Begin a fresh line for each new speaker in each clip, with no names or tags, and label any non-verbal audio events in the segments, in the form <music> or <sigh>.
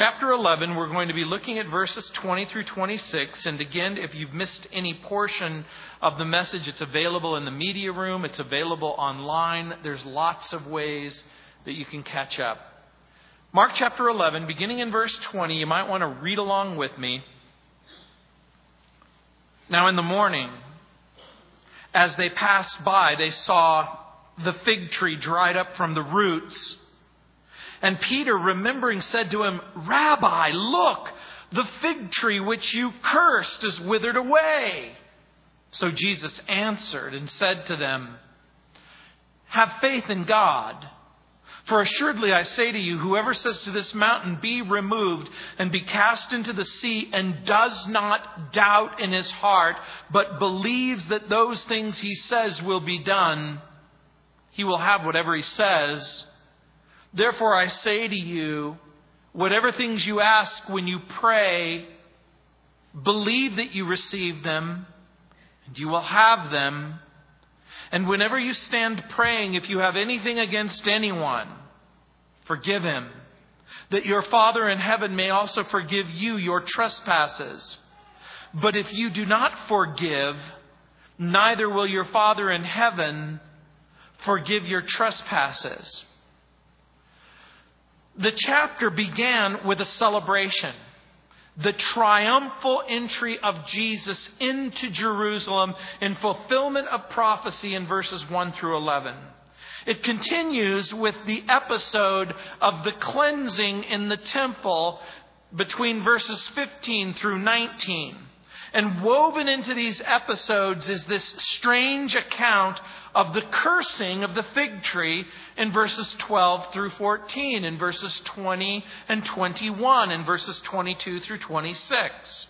Chapter 11, we're going to be looking at verses 20 through 26. And again, if you've missed any portion of the message, it's available in the media room, it's available online. There's lots of ways that you can catch up. Mark chapter 11, beginning in verse 20, you might want to read along with me. Now, in the morning, as they passed by, they saw the fig tree dried up from the roots. And Peter, remembering, said to him, Rabbi, look, the fig tree which you cursed is withered away. So Jesus answered and said to them, Have faith in God. For assuredly I say to you, whoever says to this mountain, Be removed and be cast into the sea, and does not doubt in his heart, but believes that those things he says will be done, he will have whatever he says. Therefore, I say to you, whatever things you ask when you pray, believe that you receive them, and you will have them. And whenever you stand praying, if you have anything against anyone, forgive him, that your Father in heaven may also forgive you your trespasses. But if you do not forgive, neither will your Father in heaven forgive your trespasses. The chapter began with a celebration. The triumphal entry of Jesus into Jerusalem in fulfillment of prophecy in verses 1 through 11. It continues with the episode of the cleansing in the temple between verses 15 through 19. And woven into these episodes is this strange account of the cursing of the fig tree in verses 12 through 14, in verses 20 and 21, in verses 22 through 26.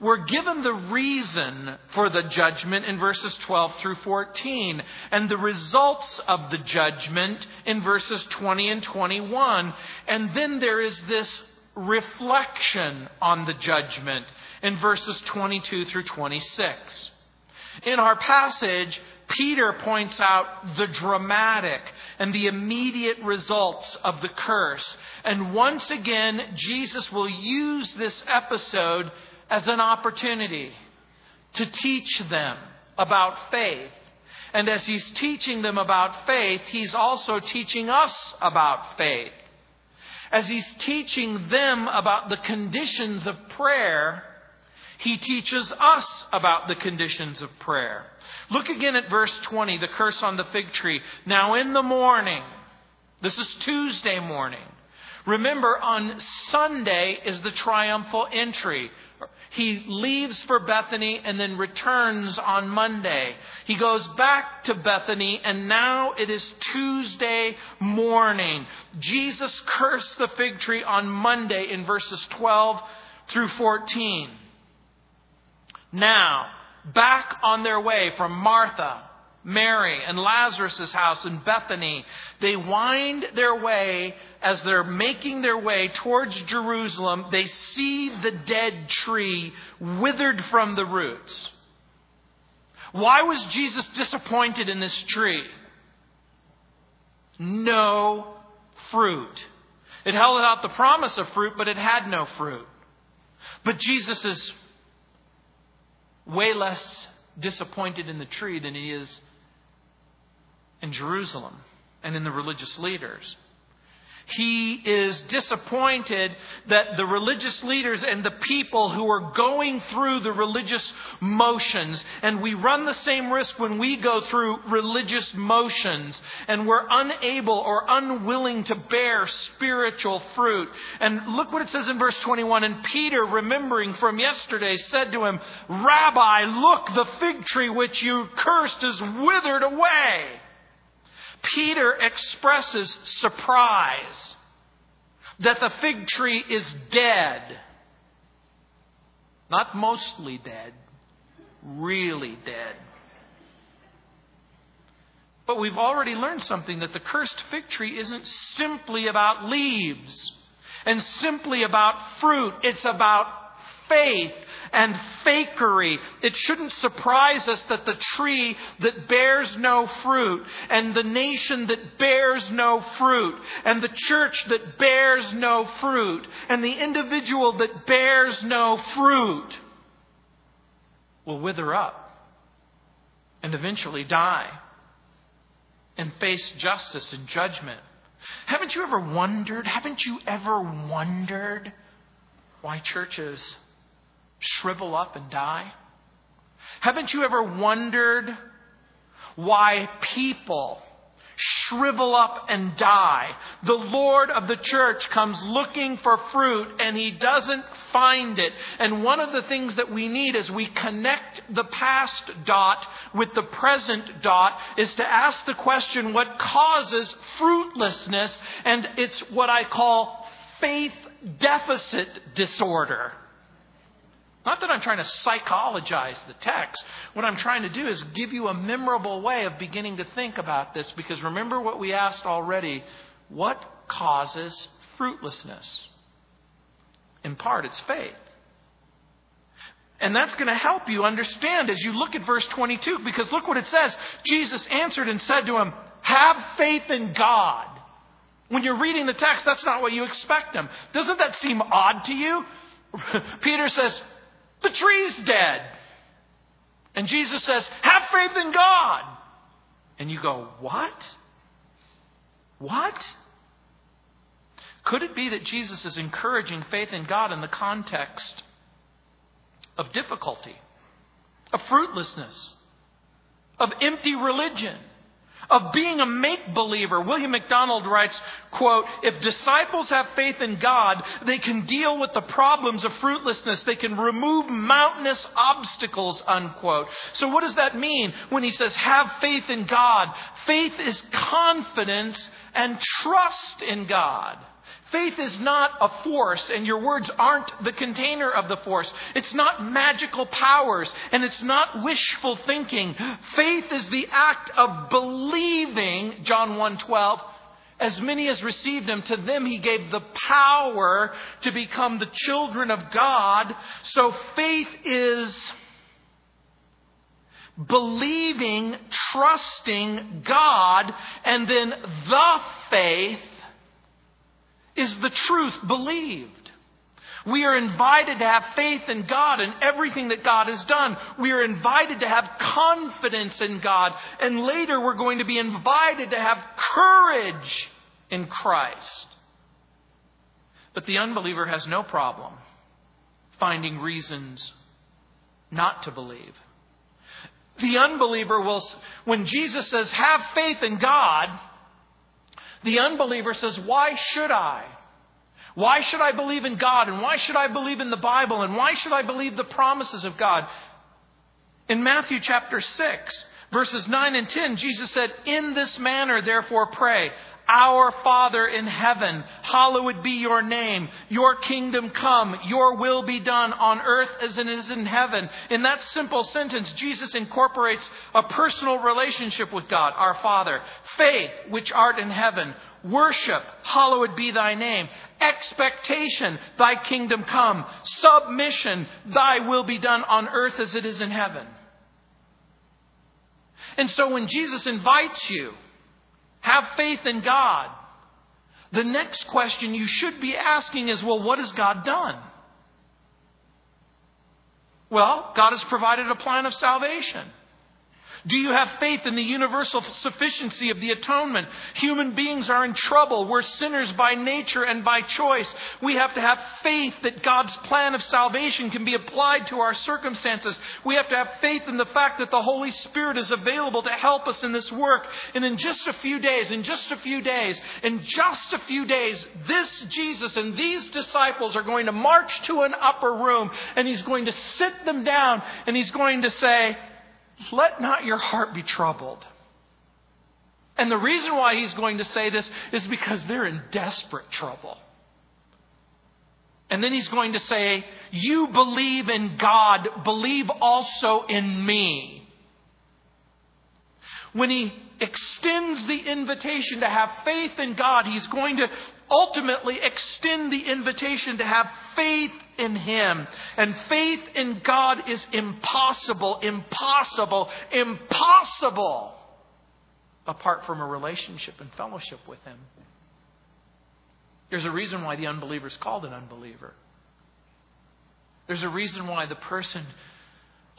We're given the reason for the judgment in verses 12 through 14 and the results of the judgment in verses 20 and 21. And then there is this reflection on the judgment in verses 22 through 26. In our passage, Peter points out the dramatic and the immediate results of the curse. And once again, Jesus will use this episode as an opportunity to teach them about faith. And as he's teaching them about faith, he's also teaching us about faith. As he's teaching them about the conditions of prayer, he teaches us about the conditions of prayer. Look again at verse 20, the curse on the fig tree. Now in the morning, this is Tuesday morning. Remember, on Sunday is the triumphal entry. He leaves for Bethany and then returns on Monday. He goes back to Bethany and now it is Tuesday morning. Jesus cursed the fig tree on Monday in verses 12 through 14. Now, back on their way from Martha, Mary, and Lazarus' house in Bethany, they wind their way as they're making their way towards Jerusalem. They see the dead tree withered from the roots. Why was Jesus disappointed in this tree? No fruit. It held out the promise of fruit, but it had no fruit. But Jesus is way less disappointed in the tree than he is in Jerusalem and in the religious leaders. He is disappointed that the religious leaders and the people who are going through the religious motions, and we run the same risk when we go through religious motions, and we're unable or unwilling to bear spiritual fruit. And look what it says in verse 21 And Peter, remembering from yesterday, said to him, Rabbi, look, the fig tree which you cursed is withered away. Peter expresses surprise that the fig tree is dead. Not mostly dead, really dead. But we've already learned something that the cursed fig tree isn't simply about leaves and simply about fruit, it's about faith and fakery. It shouldn't surprise us that the tree that bears no fruit, and the nation that bears no fruit, and the church that bears no fruit, and the individual that bears no fruit will wither up and eventually die and face justice and judgment. Haven't you ever wondered? Haven't you ever wondered why churches shrivel up and die? Haven't you ever wondered why people shrivel up and die. The Lord of the church comes looking for fruit and he doesn't find it. And one of the things that we need as we connect the past dot with the present dot is to ask the question what causes fruitlessness? And it's what I call faith deficit disorder. Not that I'm trying to psychologize the text. What I'm trying to do is give you a memorable way of beginning to think about this because remember what we asked already what causes fruitlessness? In part, it's faith. And that's going to help you understand as you look at verse 22 because look what it says. Jesus answered and said to him, Have faith in God. When you're reading the text, that's not what you expect them. Doesn't that seem odd to you? <laughs> Peter says, the tree's dead. And Jesus says, Have faith in God. And you go, What? What? Could it be that Jesus is encouraging faith in God in the context of difficulty, of fruitlessness, of empty religion? Of being a make believer. William MacDonald writes, quote, if disciples have faith in God, they can deal with the problems of fruitlessness. They can remove mountainous obstacles, unquote. So what does that mean when he says have faith in God? Faith is confidence and trust in God. Faith is not a force, and your words aren't the container of the force. It's not magical powers, and it's not wishful thinking. Faith is the act of believing, John 1:12. As many as received him, to them he gave the power to become the children of God. So faith is believing, trusting God, and then the faith is the truth believed. We are invited to have faith in God and everything that God has done. We are invited to have confidence in God. And later we're going to be invited to have courage in Christ. But the unbeliever has no problem finding reasons not to believe. The unbeliever will, when Jesus says, have faith in God, the unbeliever says, Why should I? Why should I believe in God? And why should I believe in the Bible? And why should I believe the promises of God? In Matthew chapter 6, verses 9 and 10, Jesus said, In this manner, therefore, pray. Our Father in heaven, hallowed be your name. Your kingdom come. Your will be done on earth as it is in heaven. In that simple sentence, Jesus incorporates a personal relationship with God, our Father. Faith, which art in heaven. Worship, hallowed be thy name. Expectation, thy kingdom come. Submission, thy will be done on earth as it is in heaven. And so when Jesus invites you, have faith in God. The next question you should be asking is well, what has God done? Well, God has provided a plan of salvation. Do you have faith in the universal sufficiency of the atonement? Human beings are in trouble. We're sinners by nature and by choice. We have to have faith that God's plan of salvation can be applied to our circumstances. We have to have faith in the fact that the Holy Spirit is available to help us in this work. And in just a few days, in just a few days, in just a few days, this Jesus and these disciples are going to march to an upper room and he's going to sit them down and he's going to say, let not your heart be troubled. And the reason why he's going to say this is because they're in desperate trouble. And then he's going to say, You believe in God, believe also in me. when he extends the invitation to have faith in God, he's going to ultimately extend the invitation to have faith in him. And faith in God is impossible, impossible, impossible apart from a relationship and fellowship with him. There's a reason why the unbeliever is called an unbeliever. There's a reason why the person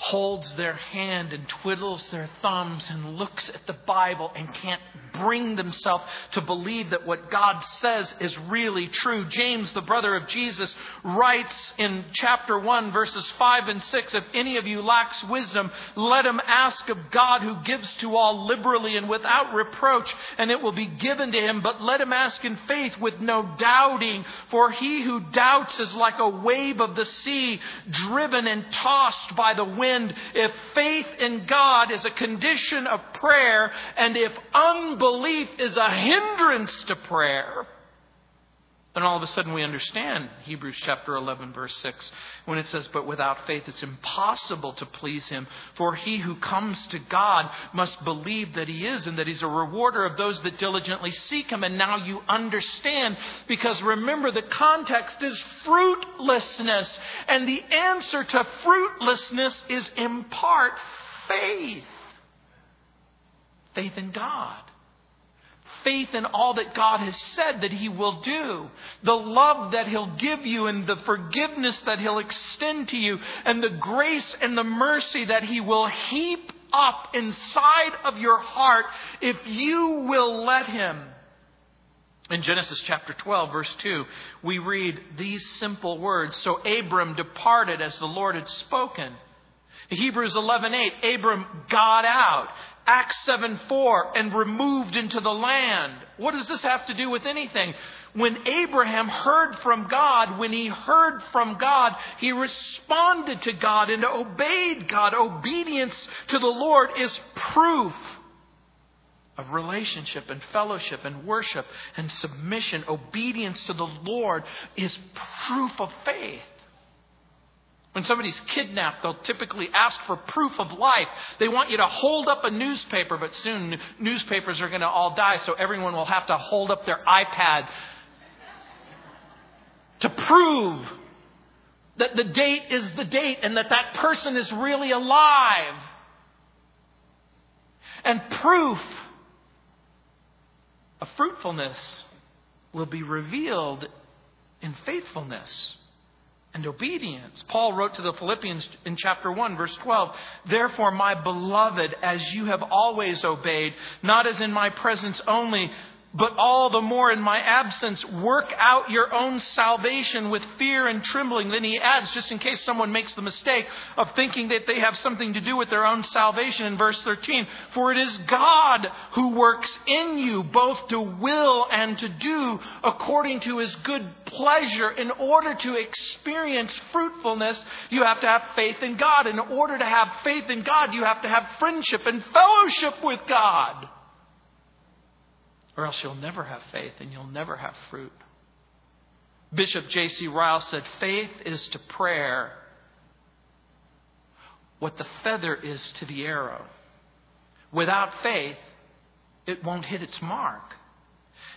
holds their hand and twiddles their thumbs and looks at the Bible and can't bring themselves to believe that what God says is really true. James, the brother of Jesus, writes in chapter 1, verses 5 and 6 If any of you lacks wisdom, let him ask of God who gives to all liberally and without reproach, and it will be given to him. But let him ask in faith with no doubting, for he who doubts is like a wave of the sea, driven and tossed by the wind if faith in God is a condition of prayer and if unbelief is a hindrance to prayer, then all of a sudden we understand Hebrews chapter 11, verse 6, when it says, But without faith it's impossible to please him. For he who comes to God must believe that he is and that he's a rewarder of those that diligently seek him. And now you understand, because remember, the context is fruitlessness. And the answer to fruitlessness is in part faith. Faith in God faith in all that God has said that He will do, the love that He'll give you, and the forgiveness that He'll extend to you, and the grace and the mercy that He will heap up inside of your heart if you will let Him. In Genesis chapter 12, verse 2, we read these simple words So Abram departed as the Lord had spoken. Hebrews 11:8 Abram got out Acts 7 4, and removed into the land. What does this have to do with anything? When Abraham heard from God, when he heard from God, he responded to God and obeyed God. Obedience to the Lord is proof of relationship and fellowship and worship and submission. Obedience to the Lord is proof of faith. When somebody's kidnapped, they'll typically ask for proof of life. They want you to hold up a newspaper, but soon newspapers are going to all die, so everyone will have to hold up their iPad to prove that the date is the date and that that person is really alive. And proof of fruitfulness will be revealed in faithfulness and obedience. Paul wrote to the Philippians in chapter 1, verse 12, Therefore, my beloved, as you have always obeyed, not as in my presence only, but all the more in my absence, work out your own salvation with fear and trembling. Then he adds, just in case someone makes the mistake of thinking that they have something to do with their own salvation in verse 13, for it is God who works in you both to will and to do according to his good pleasure. In order to experience fruitfulness, you have to have faith in God. In order to have faith in God, you have to have friendship and fellowship with God or else you'll never have faith and you'll never have fruit. Bishop J.C. Ryle said, Faith is to prayer what the feather is to the arrow. Without faith, it won't hit its mark.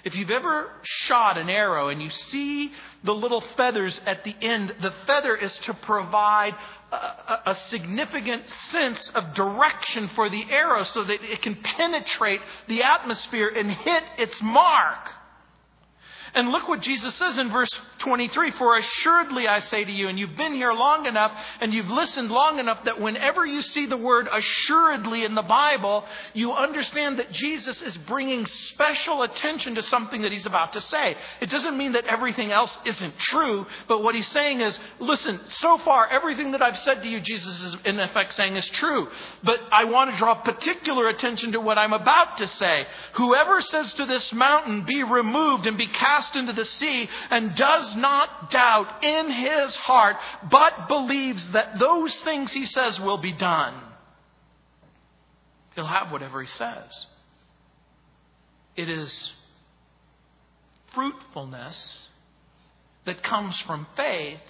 If you've ever shot an arrow and you see the little feathers at the end, the feather is to provide a, a, significant sense of direction for the arrow so that it can penetrate the atmosphere and hit its mark. And look what Jesus says in verse 23 For assuredly I say to you, and you've been here long enough and you've listened long enough that whenever you see the word assuredly in the Bible, you understand that Jesus is bringing special attention to something that he's about to say. It doesn't mean that everything else isn't true, but what he's saying is, listen, so far everything that I've said to you, Jesus is in effect saying is true. But I want to draw particular attention to what I'm about to say. Whoever says to this mountain, be removed and be cast cast into the sea and does not doubt in his heart, but believes that those things he says will be done, he'll have whatever he says. It is fruitfulness that comes from faith,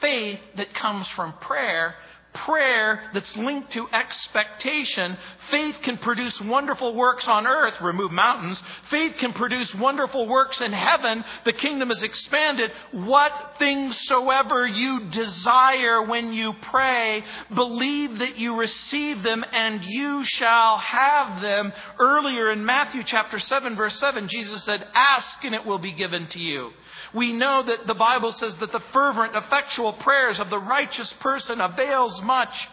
faith that comes from prayer, prayer that's linked to expectation. Faith can produce wonderful works on earth, remove mountains. Faith can produce wonderful works in heaven. The kingdom is expanded. What things soever you desire when you pray, believe that you receive them and you shall have them. Earlier in Matthew chapter 7 verse 7, Jesus said, ask and it will be given to you. We know that the Bible says that the fervent, effectual prayers of the righteous person avails much.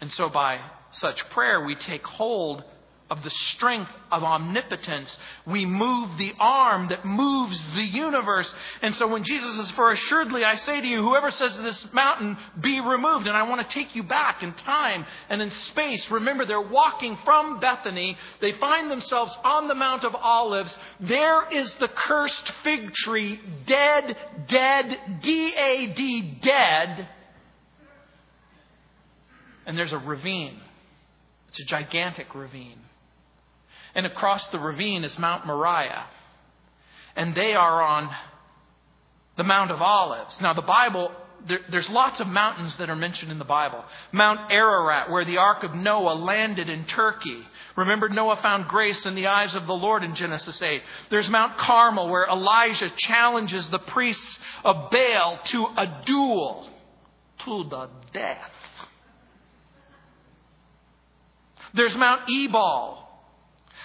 And so by such prayer, we take hold of the strength of omnipotence. We move the arm that moves the universe. And so when Jesus says, For assuredly I say to you, whoever says to this mountain, be removed, and I want to take you back in time and in space. Remember, they're walking from Bethany. They find themselves on the Mount of Olives. There is the cursed fig tree, dead, dead, D A D, dead. And there's a ravine. It's a gigantic ravine. And across the ravine is Mount Moriah. And they are on the Mount of Olives. Now, the Bible, there, there's lots of mountains that are mentioned in the Bible. Mount Ararat, where the Ark of Noah landed in Turkey. Remember, Noah found grace in the eyes of the Lord in Genesis 8. There's Mount Carmel, where Elijah challenges the priests of Baal to a duel to the death. There's Mount Ebal,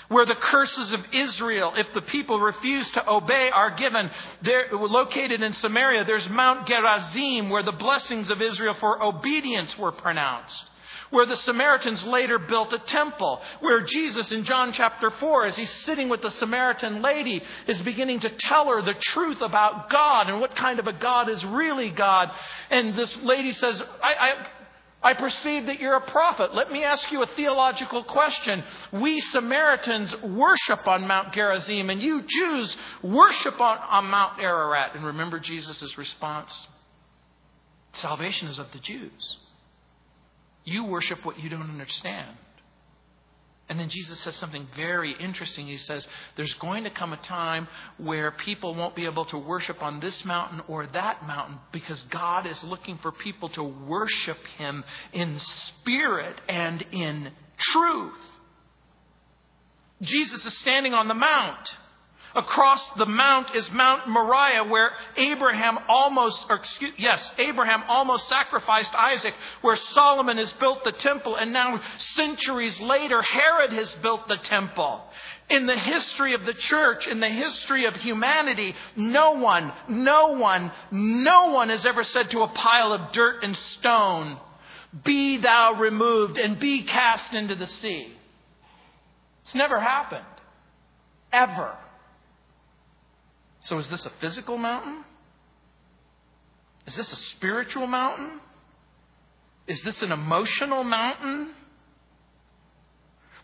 where the curses of Israel, if the people refuse to obey, are given. They're located in Samaria. There's Mount Gerizim, where the blessings of Israel for obedience were pronounced. Where the Samaritans later built a temple, where Jesus in John chapter 4, as he's sitting with the Samaritan lady, is beginning to tell her the truth about God and what kind of a God is really God. And this lady says, I, I I perceive that you're a prophet. Let me ask you a theological question. We Samaritans worship on Mount Gerizim, and you Jews worship on, on Mount Ararat. And remember Jesus' response Salvation is of the Jews. You worship what you don't understand. And then Jesus says something very interesting. He says, There's going to come a time where people won't be able to worship on this mountain or that mountain because God is looking for people to worship Him in spirit and in truth. Jesus is standing on the mount. Across the mount is Mount Moriah, where Abraham almost, or excuse, yes, Abraham almost sacrificed Isaac, where Solomon has built the temple, and now centuries later, Herod has built the temple. In the history of the church, in the history of humanity, no one, no one, no one has ever said to a pile of dirt and stone, Be thou removed and be cast into the sea. It's never happened. Ever. So, is this a physical mountain? Is this a spiritual mountain? Is this an emotional mountain?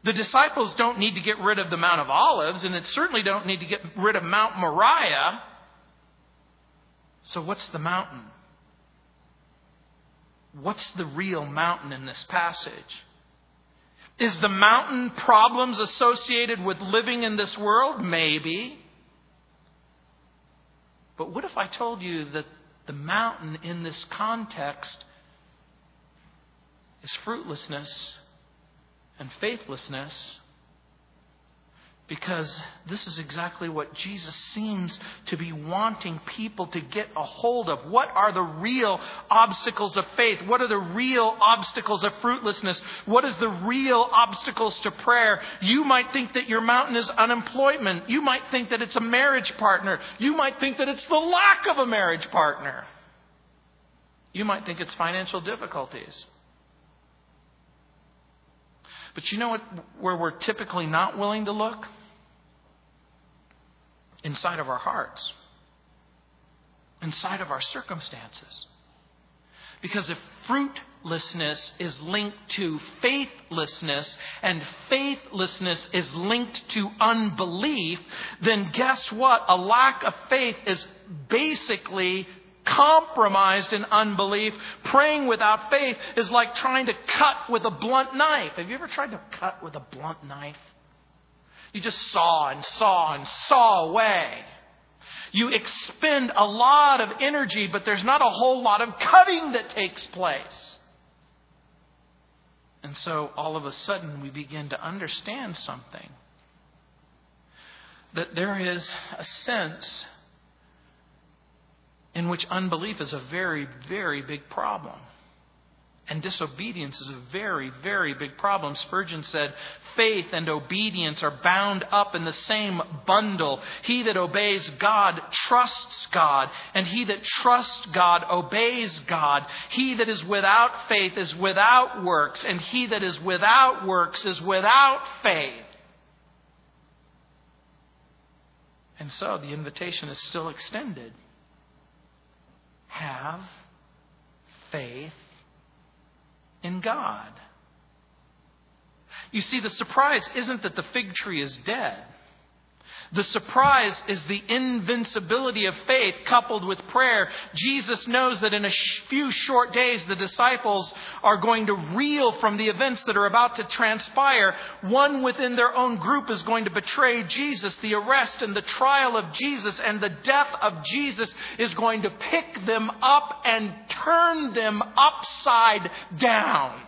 The disciples don't need to get rid of the Mount of Olives, and it certainly don't need to get rid of Mount Moriah. So, what's the mountain? What's the real mountain in this passage? Is the mountain problems associated with living in this world? Maybe. But what if I told you that the mountain in this context is fruitlessness and faithlessness because this is exactly what Jesus seems to be wanting people to get a hold of. What are the real obstacles of faith? What are the real obstacles of fruitlessness? What is the real obstacles to prayer? You might think that your mountain is unemployment. You might think that it's a marriage partner. You might think that it's the lack of a marriage partner. You might think it's financial difficulties. But you know what, where we're typically not willing to look? Inside of our hearts, inside of our circumstances. Because if fruitlessness is linked to faithlessness and faithlessness is linked to unbelief, then guess what? A lack of faith is basically compromised in unbelief. Praying without faith is like trying to cut with a blunt knife. Have you ever tried to cut with a blunt knife? You just saw and saw and saw away. You expend a lot of energy, but there's not a whole lot of cutting that takes place. And so all of a sudden we begin to understand something. That there is a sense in which unbelief is a very, very big problem. And disobedience is a very, very big problem. Spurgeon said, faith and obedience are bound up in the same bundle. He that obeys God trusts God, and he that trusts God obeys God. He that is without faith is without works, and he that is without works is without faith. And so the invitation is still extended. Have faith in God. You see, the surprise isn't that the fig tree is dead. The surprise is the invincibility of faith coupled with prayer. Jesus knows that in a few short days, the disciples are going to reel from the events that are about to transpire. One within their own group is going to betray Jesus. The arrest and the trial of Jesus and the death of Jesus is going to pick them up and turn them upside down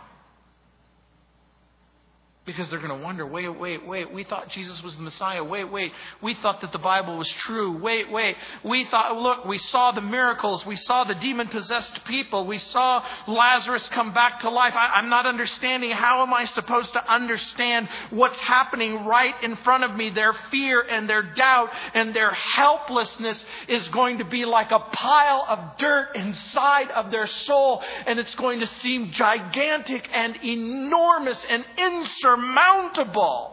because they're going to wonder wait, wait, wait. We thought Jesus was the Messiah. Wait, wait. We thought that the Bible was true. Wait, wait. We thought, look, we saw the miracles. We saw the demon possessed people. We saw Lazarus come back to life. I, am not understanding. How am I supposed to understand what's happening right in front of me? Their fear and their doubt and their helplessness is going to be like a pile of dirt inside of their soul, and it's going to seem gigantic and enormous and insurmountable insurmountable.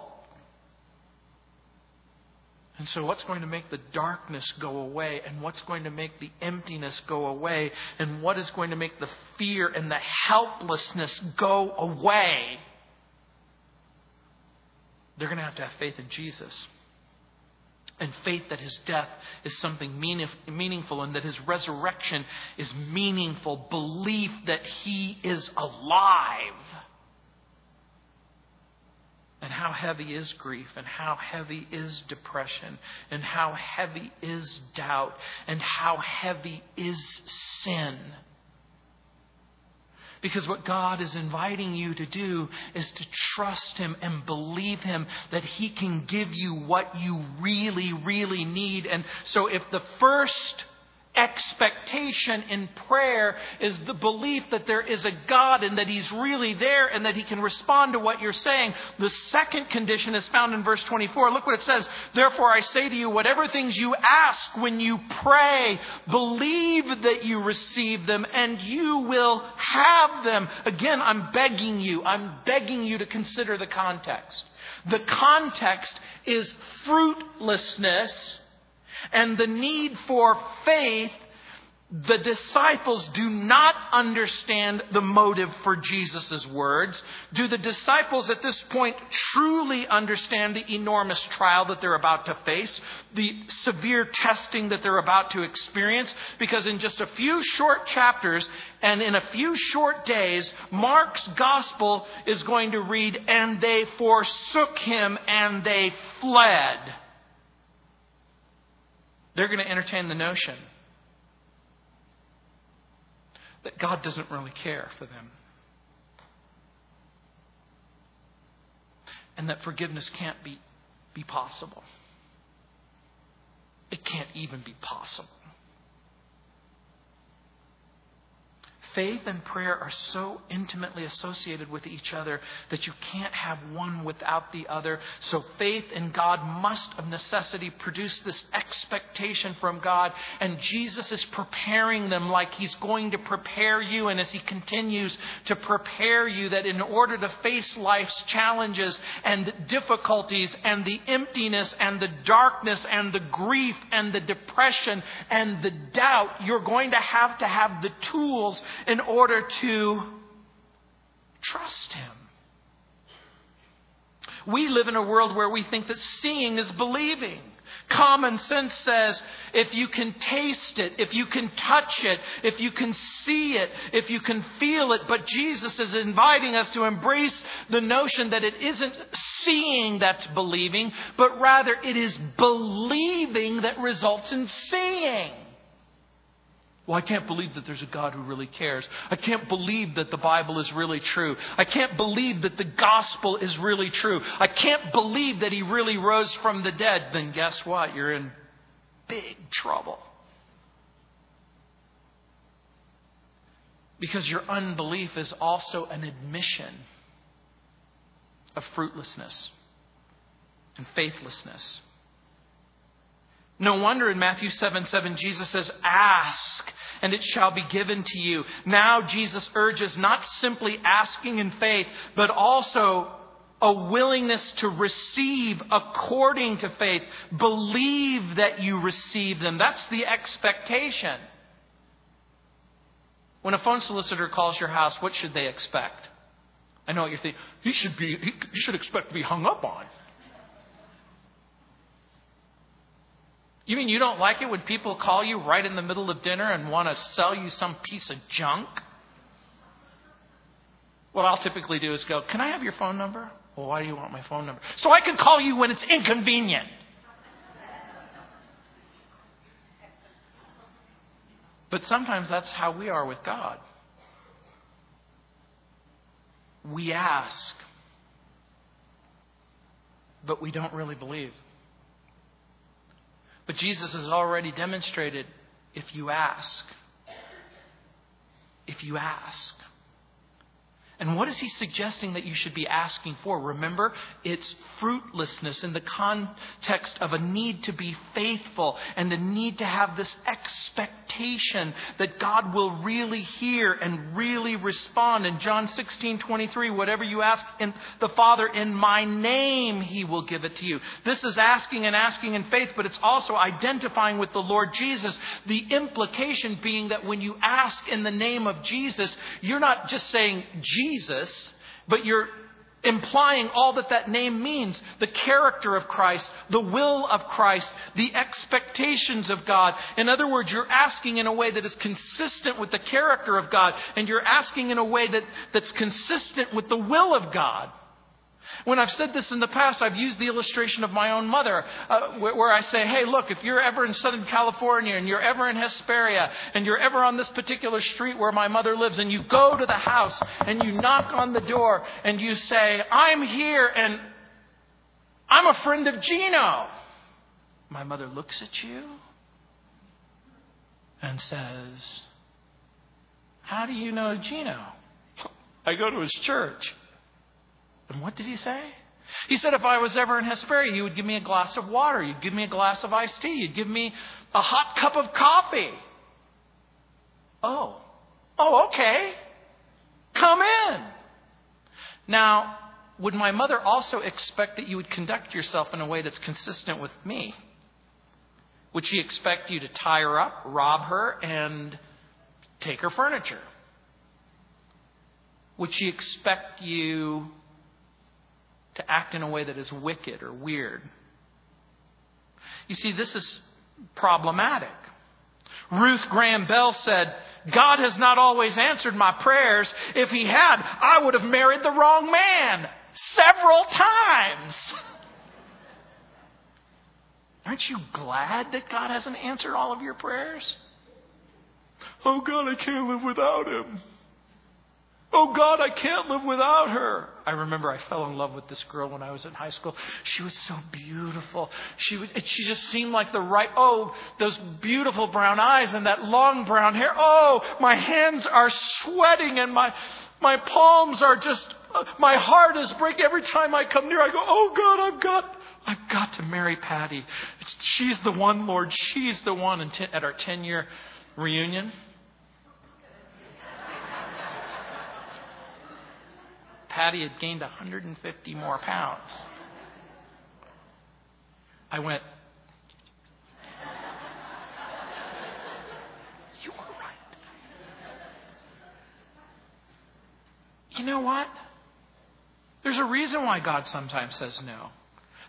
And so, what's going to make the darkness go away? And what's going to make the emptiness go away? And what is going to make the fear and the helplessness go away? They're going to have to have faith in Jesus. And faith that his death is something meaningful and that his resurrection is meaningful. Belief that he is alive. And how heavy is grief, and how heavy is depression, and how heavy is doubt, and how heavy is sin. Because what God is inviting you to do is to trust Him and believe Him that He can give you what you really, really need. And so if the first expectation in prayer is the belief that there is a God and that He's really there and that He can respond to what you're saying. The second condition is found in verse 24. Look what it says. Therefore I say to you, whatever things you ask when you pray, believe that you receive them and you will have them. Again, I'm begging you, I'm begging you to consider the context. The context is fruitlessness and the need for faith, the disciples do not understand the motive for Jesus' words. Do the disciples at this point truly understand the enormous trial that they're about to face, the severe testing that they're about to experience? Because in just a few short chapters and in a few short days, Mark's gospel is going to read, and they forsook him and they fled they're going to entertain the notion that God doesn't really care for them. And that forgiveness can't be, be possible. It can't even be possible. Faith and prayer are so intimately associated with each other that you can't have one without the other. So faith in God must of necessity produce this expectation from God. And Jesus is preparing them like He's going to prepare you. And as He continues to prepare you, that in order to face life's challenges and difficulties and the emptiness and the darkness and the grief and the depression and the doubt, you're going to have to have the tools in order to trust Him. We live in a world where we think that seeing is believing. Common sense says if you can taste it, if you can touch it, if you can see it, if you can feel it, but Jesus is inviting us to embrace the notion that it isn't seeing that's believing, but rather it is believing that results in seeing. Well, I can't believe that there's a God who really cares. I can't believe that the Bible is really true. I can't believe that the gospel is really true. I can't believe that he really rose from the dead. Then guess what? You're in big trouble. Because your unbelief is also an admission of fruitlessness and faithlessness. No wonder in Matthew 7 7, Jesus says, Ask and it shall be given to you. Now, Jesus urges not simply asking in faith, but also a willingness to receive according to faith. Believe that you receive them. That's the expectation. When a phone solicitor calls your house, what should they expect? I know what you're thinking. He should be. He should expect to be hung up on. You mean you don't like it when people call you right in the middle of dinner and want to sell you some piece of junk? What I'll typically do is go, Can I have your phone number? Well, why do you want my phone number? So I can call you when it's inconvenient. But sometimes that's how we are with God. We ask, but we don't really believe. But Jesus has already demonstrated if you ask, if you ask, and what is he suggesting that you should be asking for? Remember, it's fruitlessness in the context of a need to be faithful and the need to have this expectation that God will really hear and really respond. In John 16, 23, whatever you ask in the Father in my name, he will give it to you. This is asking and asking in faith, but it's also identifying with the Lord Jesus. The implication being that when you ask in the name of Jesus, you're not just saying Jesus Jesus, but you're implying all that that name means the character of Christ, the will of Christ, the expectations of God. In other words, you're asking in a way that is consistent with the character of God, and you're asking in a way that, that's consistent with the will of God. When I've said this in the past, I've used the illustration of my own mother, uh, where, where, I say, hey, look, if you're ever in Southern California and you're ever in Hesperia and you're ever on this particular street where my mother lives and you go to the house and you knock on the door and you say, I'm here and I'm a friend of Gino. My mother looks at you and says, How do you know Gino? I go to his church. And what did he say? He said, if I was ever in Hesperia, you would give me a glass of water. You'd give me a glass of iced tea. You'd give me a hot cup of coffee. Oh. Oh, okay. Come in. Now, would my mother also expect that you would conduct yourself in a way that's consistent with me? Would she expect you to tie her up, rob her, and take her furniture? Would she expect you to act in a way that is wicked or weird. You see, this is problematic. Ruth Graham Bell said, God has not always answered my prayers. If he had, I would have married the wrong man several times. <laughs> Aren't you glad that God hasn't answered all of your prayers? Oh God, I can't live without him. Oh God, I can't live without her. I remember I fell in love with this girl when I was in high school. She was so beautiful. She was, she just seemed like the right, oh, those beautiful brown eyes and that long brown hair. Oh, my hands are sweating and my, my palms are just, uh, my heart is breaking. Every time I come near, I go, oh God, I've got, I've got to marry Patty. She's the one, Lord. She's the one And at our 10 year reunion. Patty had gained 150 more pounds. I went, You were right. You know what? There's a reason why God sometimes says no.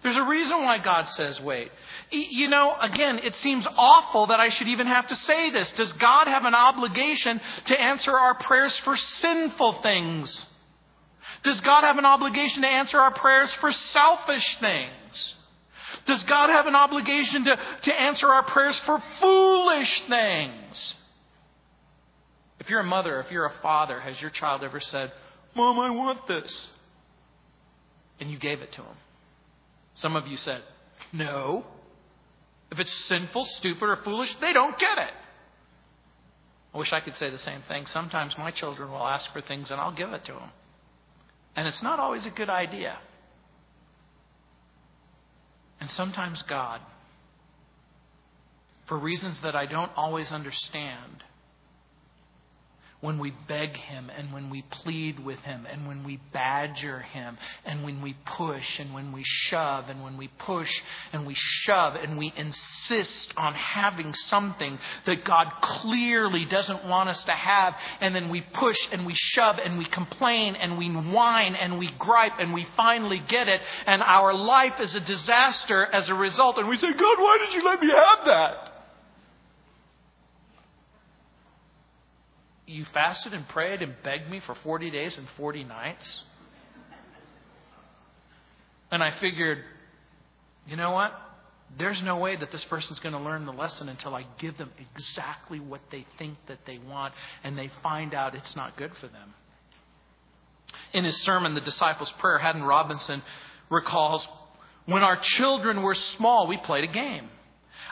There's a reason why God says wait. You know, again, it seems awful that I should even have to say this. Does God have an obligation to answer our prayers for sinful things? Does God have an obligation to answer our prayers for selfish things? Does God have an obligation to, to answer our prayers for foolish things? If you're a mother, if you're a father, has your child ever said, Mom, I want this? And you gave it to him. Some of you said, No. If it's sinful, stupid, or foolish, they don't get it. I wish I could say the same thing. Sometimes my children will ask for things and I'll give it to them. And it's not always a good idea. And sometimes God, for reasons that I don't always understand, when we beg Him and when we plead with Him and when we badger Him and when we push and when we shove and when we push and we shove and we insist on having something that God clearly doesn't want us to have and then we push and we shove and we complain and we whine and we gripe and we finally get it and our life is a disaster as a result and we say, God, why did you let me have that? You fasted and prayed and begged me for 40 days and 40 nights. And I figured, you know what? There's no way that this person's going to learn the lesson until I give them exactly what they think that they want and they find out it's not good for them. In his sermon, The Disciples' Prayer, Haddon Robinson recalls when our children were small, we played a game.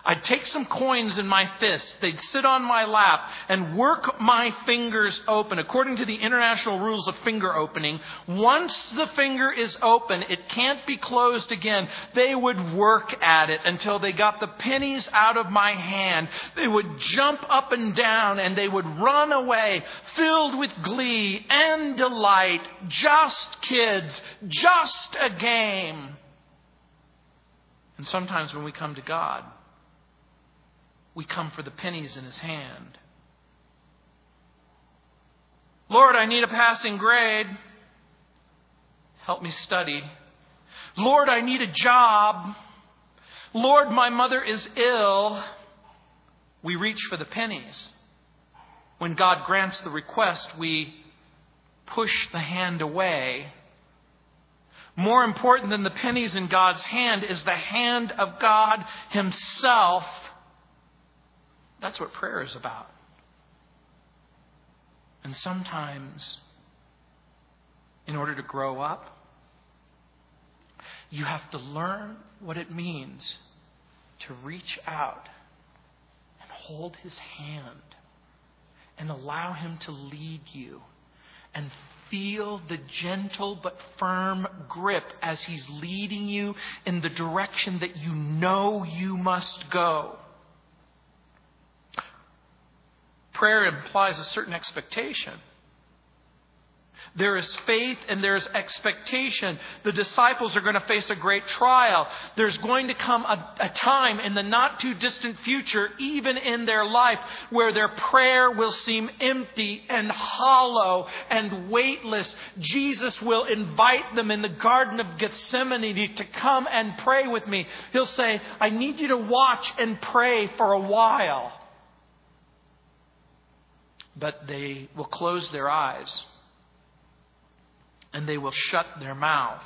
I'd take some coins in my fist, they'd sit on my lap, and work my fingers open. According to the international rules of finger opening, once the finger is open, it can't be closed again. They would work at it until they got the pennies out of my hand. They would jump up and down and they would run away, filled with glee and delight. Just kids, just a game. And sometimes when we come to God, we come for the pennies in his hand. Lord, I need a passing grade. Help me study. Lord, I need a job. Lord, my mother is ill. We reach for the pennies. When God grants the request, we push the hand away. More important than the pennies in God's hand is the hand of God Himself that's what prayer is about. And sometimes, in order to grow up, you have to learn what it means to reach out and hold his hand and allow him to lead you and feel the gentle but firm grip as he's leading you in the direction that you know you must go. Prayer implies a certain expectation. There is faith and there is expectation. The disciples are going to face a great trial. There's going to come a, a, time in the not too distant future, even in their life, where their prayer will seem empty and hollow and weightless. Jesus will invite them in the Garden of Gethsemane to come and pray with me. He'll say, I need you to watch and pray for a while but they will close their eyes and they will shut their mouth.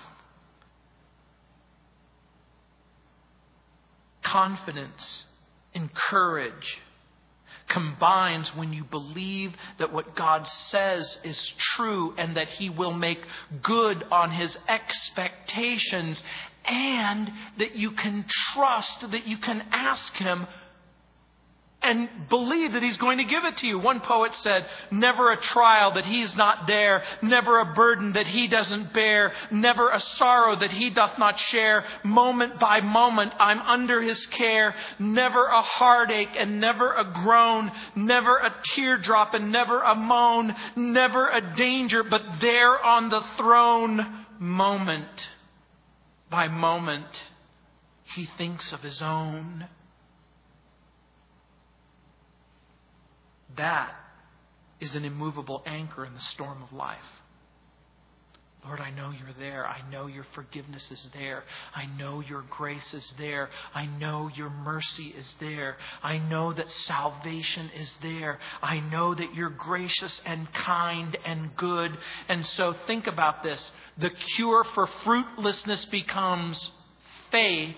Confidence and courage combines when you believe that what God says is true and that He will make good on His expectations and that you can trust, that you can ask Him and believe that He's going to give it to you. One poet said, Never a trial that He's not there, never a burden that He doesn't bear, never a sorrow that He doth not share. Moment by moment, I'm under His care. Never a heartache and never a groan, never a teardrop and never a moan, never a danger, but there on the throne, moment by moment, He thinks of His own. That is an immovable anchor in the storm of life. Lord, I know you're there. I know your forgiveness is there. I know your grace is there. I know your mercy is there. I know that salvation is there. I know that you're gracious and kind and good. And so think about this. The cure for fruitlessness becomes faith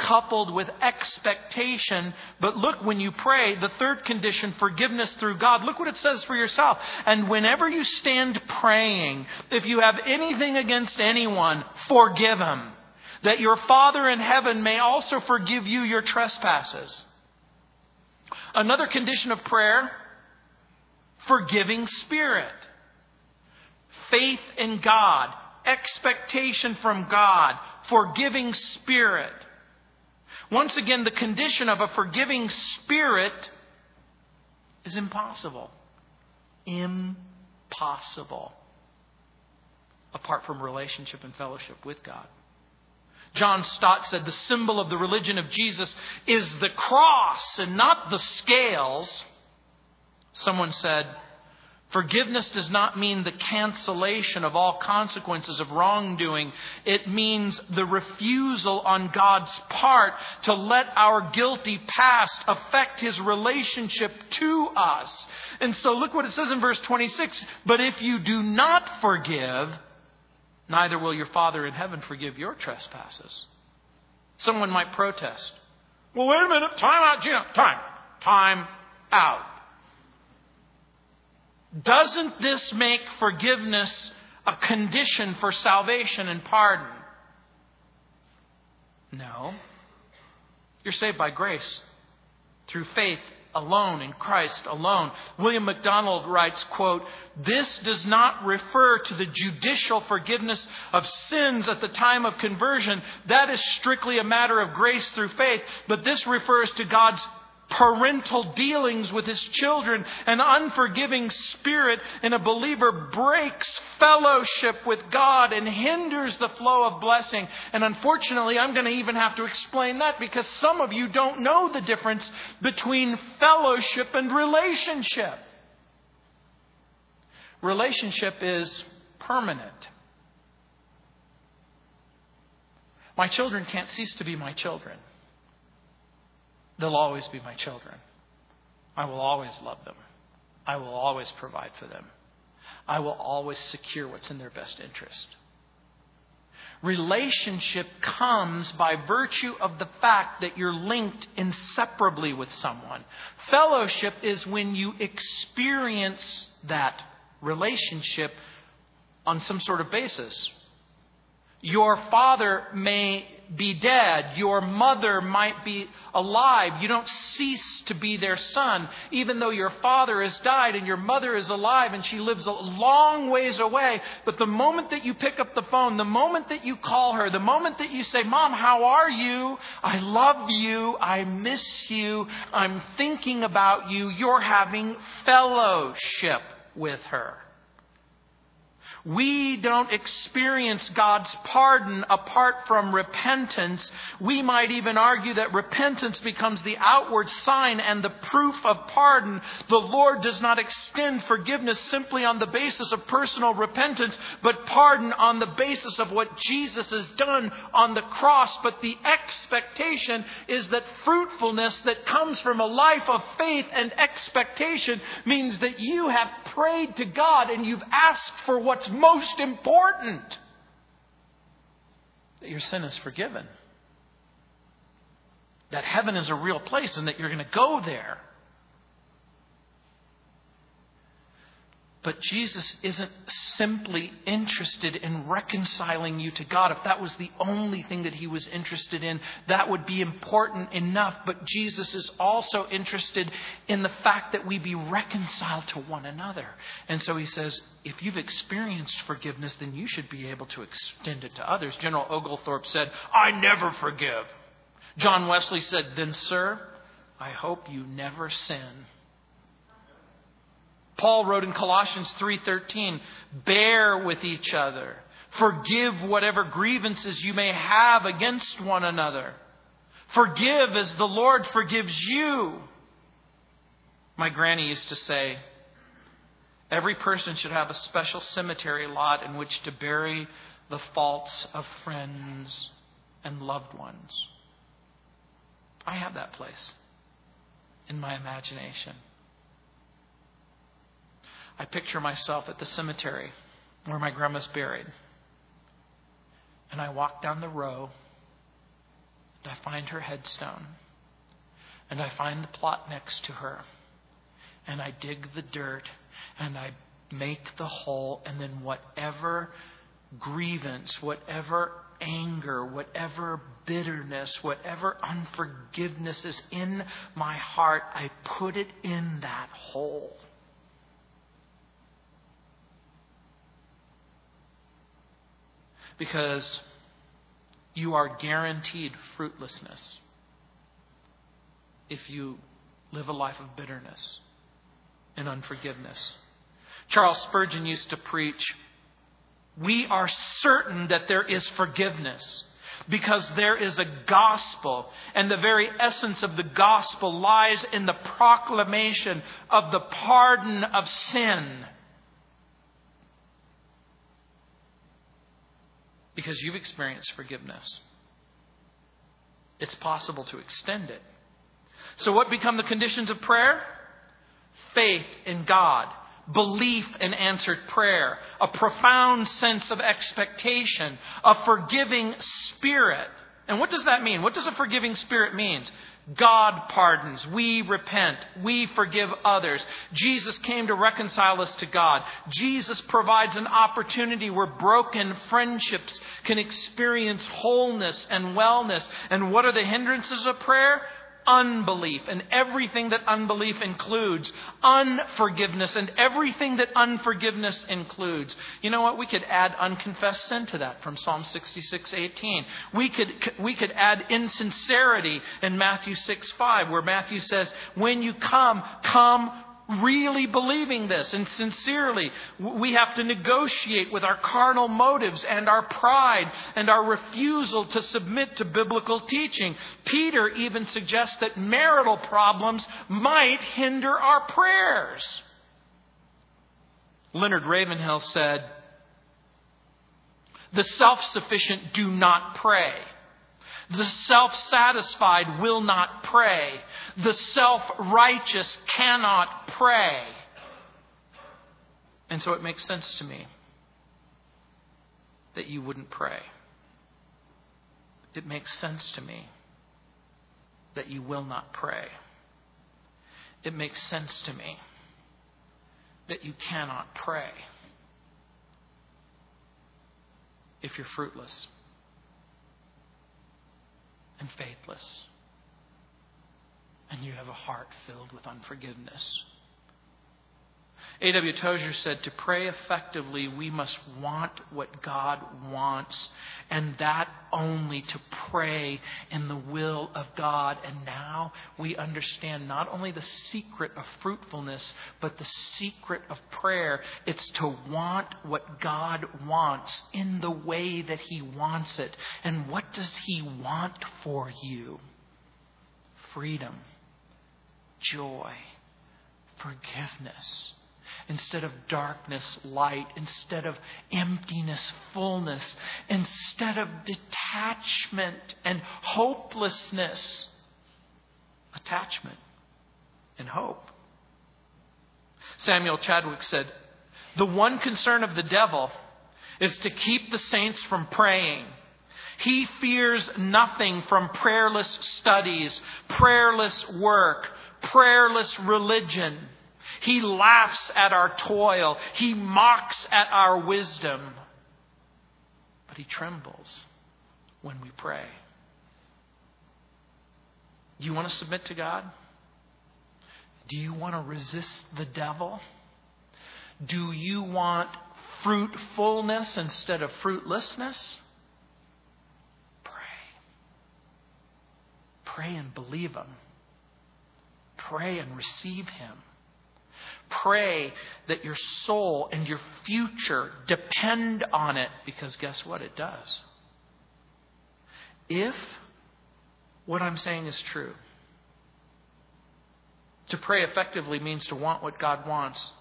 coupled with expectation. But look, when you pray, the third condition, forgiveness through God, look what it says for yourself. And whenever you stand praying, if you have anything against anyone, forgive him, that your Father in heaven may also forgive you your trespasses. Another condition of prayer, forgiving spirit. Faith in God, expectation from God, forgiving spirit. Once again, the condition of a forgiving spirit is impossible. Impossible. Apart from relationship and fellowship with God. John Stott said the symbol of the religion of Jesus is the cross and not the scales. Someone said, Forgiveness does not mean the cancellation of all consequences of wrongdoing. It means the refusal on God's part to let our guilty past affect his relationship to us. And so look what it says in verse 26. But if you do not forgive, neither will your Father in heaven forgive your trespasses. Someone might protest. Well, wait a minute. Time out, Jim. Time. Time out. Doesn't this make forgiveness a condition for salvation and pardon? No. You're saved by grace through faith alone in Christ alone. William MacDonald writes, quote, This does not refer to the judicial forgiveness of sins at the time of conversion. That is strictly a matter of grace through faith. But this refers to God's parental dealings with his children. An unforgiving spirit in a believer breaks fellowship with God and hinders the flow of blessing. And unfortunately, I'm going to even have to explain that because some of you don't know the difference between fellowship and relationship. Relationship is permanent. My children can't cease to be my children. They'll always be my children. I will always love them. I will always provide for them. I will always secure what's in their best interest. Relationship comes by virtue of the fact that you're linked inseparably with someone. Fellowship is when you experience that relationship on some sort of basis. Your father may be dead. Your mother might be alive. You don't cease to be their son. Even though your father has died and your mother is alive and she lives a long ways away. But the moment that you pick up the phone, the moment that you call her, the moment that you say, Mom, how are you? I love you. I miss you. I'm thinking about you. You're having fellowship with her. We don't experience God's pardon apart from repentance. We might even argue that repentance becomes the outward sign and the proof of pardon. The Lord does not extend forgiveness simply on the basis of personal repentance, but pardon on the basis of what Jesus has done on the cross. But the expectation is that fruitfulness that comes from a life of faith and expectation means that you have prayed to God and you've asked for what's most important that your sin is forgiven, that heaven is a real place and that you're going to go there. But Jesus isn't simply interested in reconciling you to God. If that was the only thing that he was interested in, that would be important enough. But Jesus is also interested in the fact that we be reconciled to one another. And so he says, if you've experienced forgiveness, then you should be able to extend it to others. General Oglethorpe said, I never forgive. John Wesley said, Then, sir, I hope you never sin. Paul wrote in Colossians 3:13, "Bear with each other. Forgive whatever grievances you may have against one another. Forgive as the Lord forgives you." My granny used to say, Every person should have a special cemetery lot in which to bury the faults of friends and loved ones. I have that place in my imagination. I picture myself at the cemetery where my grandma's buried. And I walk down the row And I find her headstone. And I find the plot next to her. And I dig the dirt. And I make the hole. And then whatever grievance, whatever anger, whatever bitterness, whatever unforgiveness is in my heart, I put it in that hole. Because you are guaranteed fruitlessness if you live a life of bitterness and unforgiveness. Charles Spurgeon used to preach we are certain that there is forgiveness because there is a gospel, and the very essence of the gospel lies in the proclamation of the pardon of sin. Because you've experienced forgiveness, it's possible to extend it. So, what become the conditions of prayer? Faith in God belief in answered prayer, a profound sense of expectation, a forgiving spirit. And what does that mean? What does a forgiving spirit mean? God pardons. We repent. We forgive others. Jesus came to reconcile us to God. Jesus provides an opportunity where broken friendships can experience wholeness and wellness. And what are the hindrances of prayer? Unbelief and everything that unbelief includes, unforgiveness and everything that unforgiveness includes. You know what? We could add unconfessed sin to that from Psalm 66:18. We could we could add insincerity in Matthew 6:5 where Matthew says, "When you come, come really believing this and sincerely. We have to negotiate with our carnal motives and our pride and our refusal to submit to biblical teaching. Peter even suggests that marital problems might hinder our prayers. Leonard Ravenhill said, The self sufficient do not pray. The self satisfied will not pray. The self righteous cannot pray. And so it makes sense to me that you wouldn't pray. It makes sense to me that you will not pray. It makes sense to me that you cannot pray if you're fruitless and faithless. And you have a heart filled with unforgiveness. A.W. Tozer said, To pray effectively, we must want what God wants, and that only to pray in the will of God. And now we understand not only the secret of fruitfulness, but the secret of prayer. It's to want what God wants in the way that He wants it. And what does He want for you? Freedom, joy, forgiveness instead of darkness, light, instead of emptiness, fullness, instead of detachment and hopelessness, attachment and hope. Samuel Chadwick said, The one concern of the devil is to keep the saints from praying. He fears nothing from prayerless studies, prayerless work, prayerless religion. He laughs at our toil. He mocks at our wisdom. But he trembles when we pray. Do you want to submit to God? Do you want to resist the devil? Do you want fruitfulness instead of fruitlessness? Pray. Pray and believe Him. Pray and receive Him. Pray that your soul and your future depend on it because guess what? It does. If what I'm saying is true, to pray effectively means to want what God wants,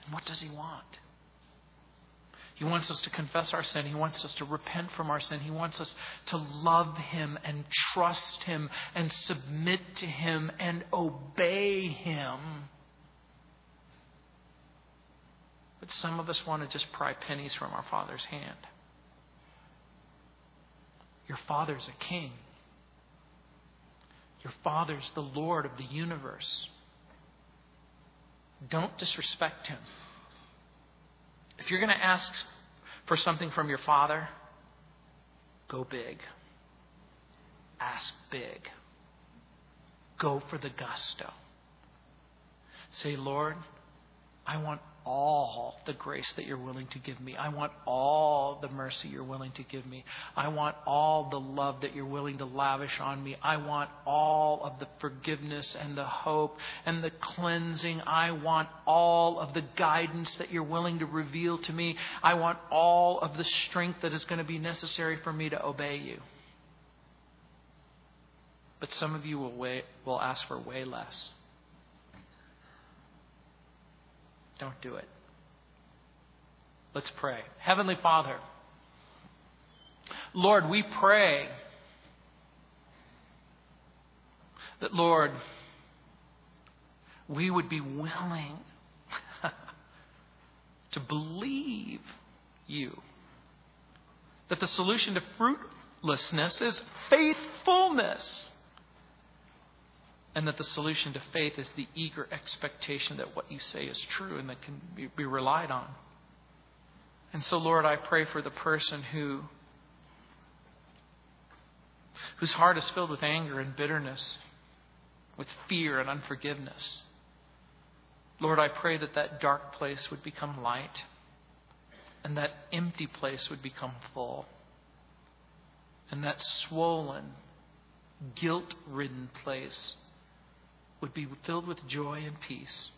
then what does He want? He wants us to confess our sin. He wants us to repent from our sin. He wants us to love Him and trust Him and submit to Him and obey Him. But some of us want to just pry pennies from our Father's hand. Your Father's a king. Your Father's the Lord of the universe. Don't disrespect him. If you're going to ask for something from your Father, go big. Ask big. Go for the gusto. Say, Lord, I want all the grace that you're willing to give me. I want all the mercy you're willing to give me. I want all the love that you're willing to lavish on me. I want all of the forgiveness and the hope and the cleansing. I want all of the guidance that you're willing to reveal to me. I want all of the strength that is going to be necessary for me to obey you. But some of you will, will ask for way less. Don't do it. Let's pray. Heavenly Father, Lord, we pray that, Lord, we would be willing <laughs> to believe you. That the solution to fruitlessness is faithfulness and that the solution to faith is the eager expectation that what you say is true and that can be, relied on. And so, Lord, I pray for the person who whose heart is filled with anger and bitterness, with fear and unforgiveness. Lord, I pray that that dark place would become light and that empty place would become full. And that swollen, guilt ridden place would be filled with joy and peace.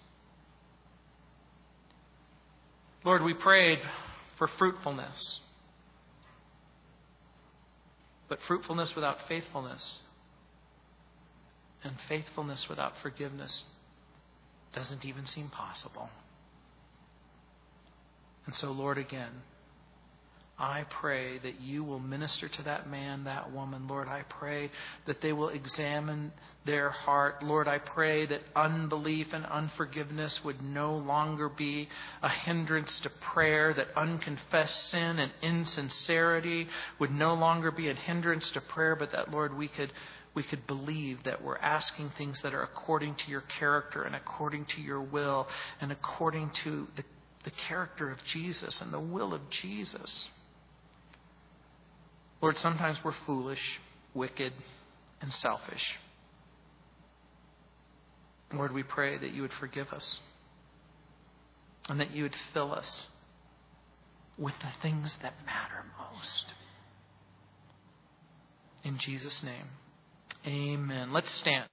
Lord, we prayed for fruitfulness. But fruitfulness without faithfulness and faithfulness without forgiveness doesn't even seem possible. And so, Lord, again, I pray that you will minister to that man, that woman. Lord, I pray that they will examine their heart. Lord, I pray that unbelief and unforgiveness would no longer be a hindrance to prayer, that unconfessed sin and insincerity would no longer be a hindrance to prayer, but that, Lord, we could. We could believe that we're asking things that are according to your character and according to your will and according to the, the character of Jesus and the will of Jesus. Lord, sometimes we're foolish, wicked, and selfish. Lord, we pray that you would forgive us and that you would fill us with the things that matter most. In Jesus' name, amen. Let's stand.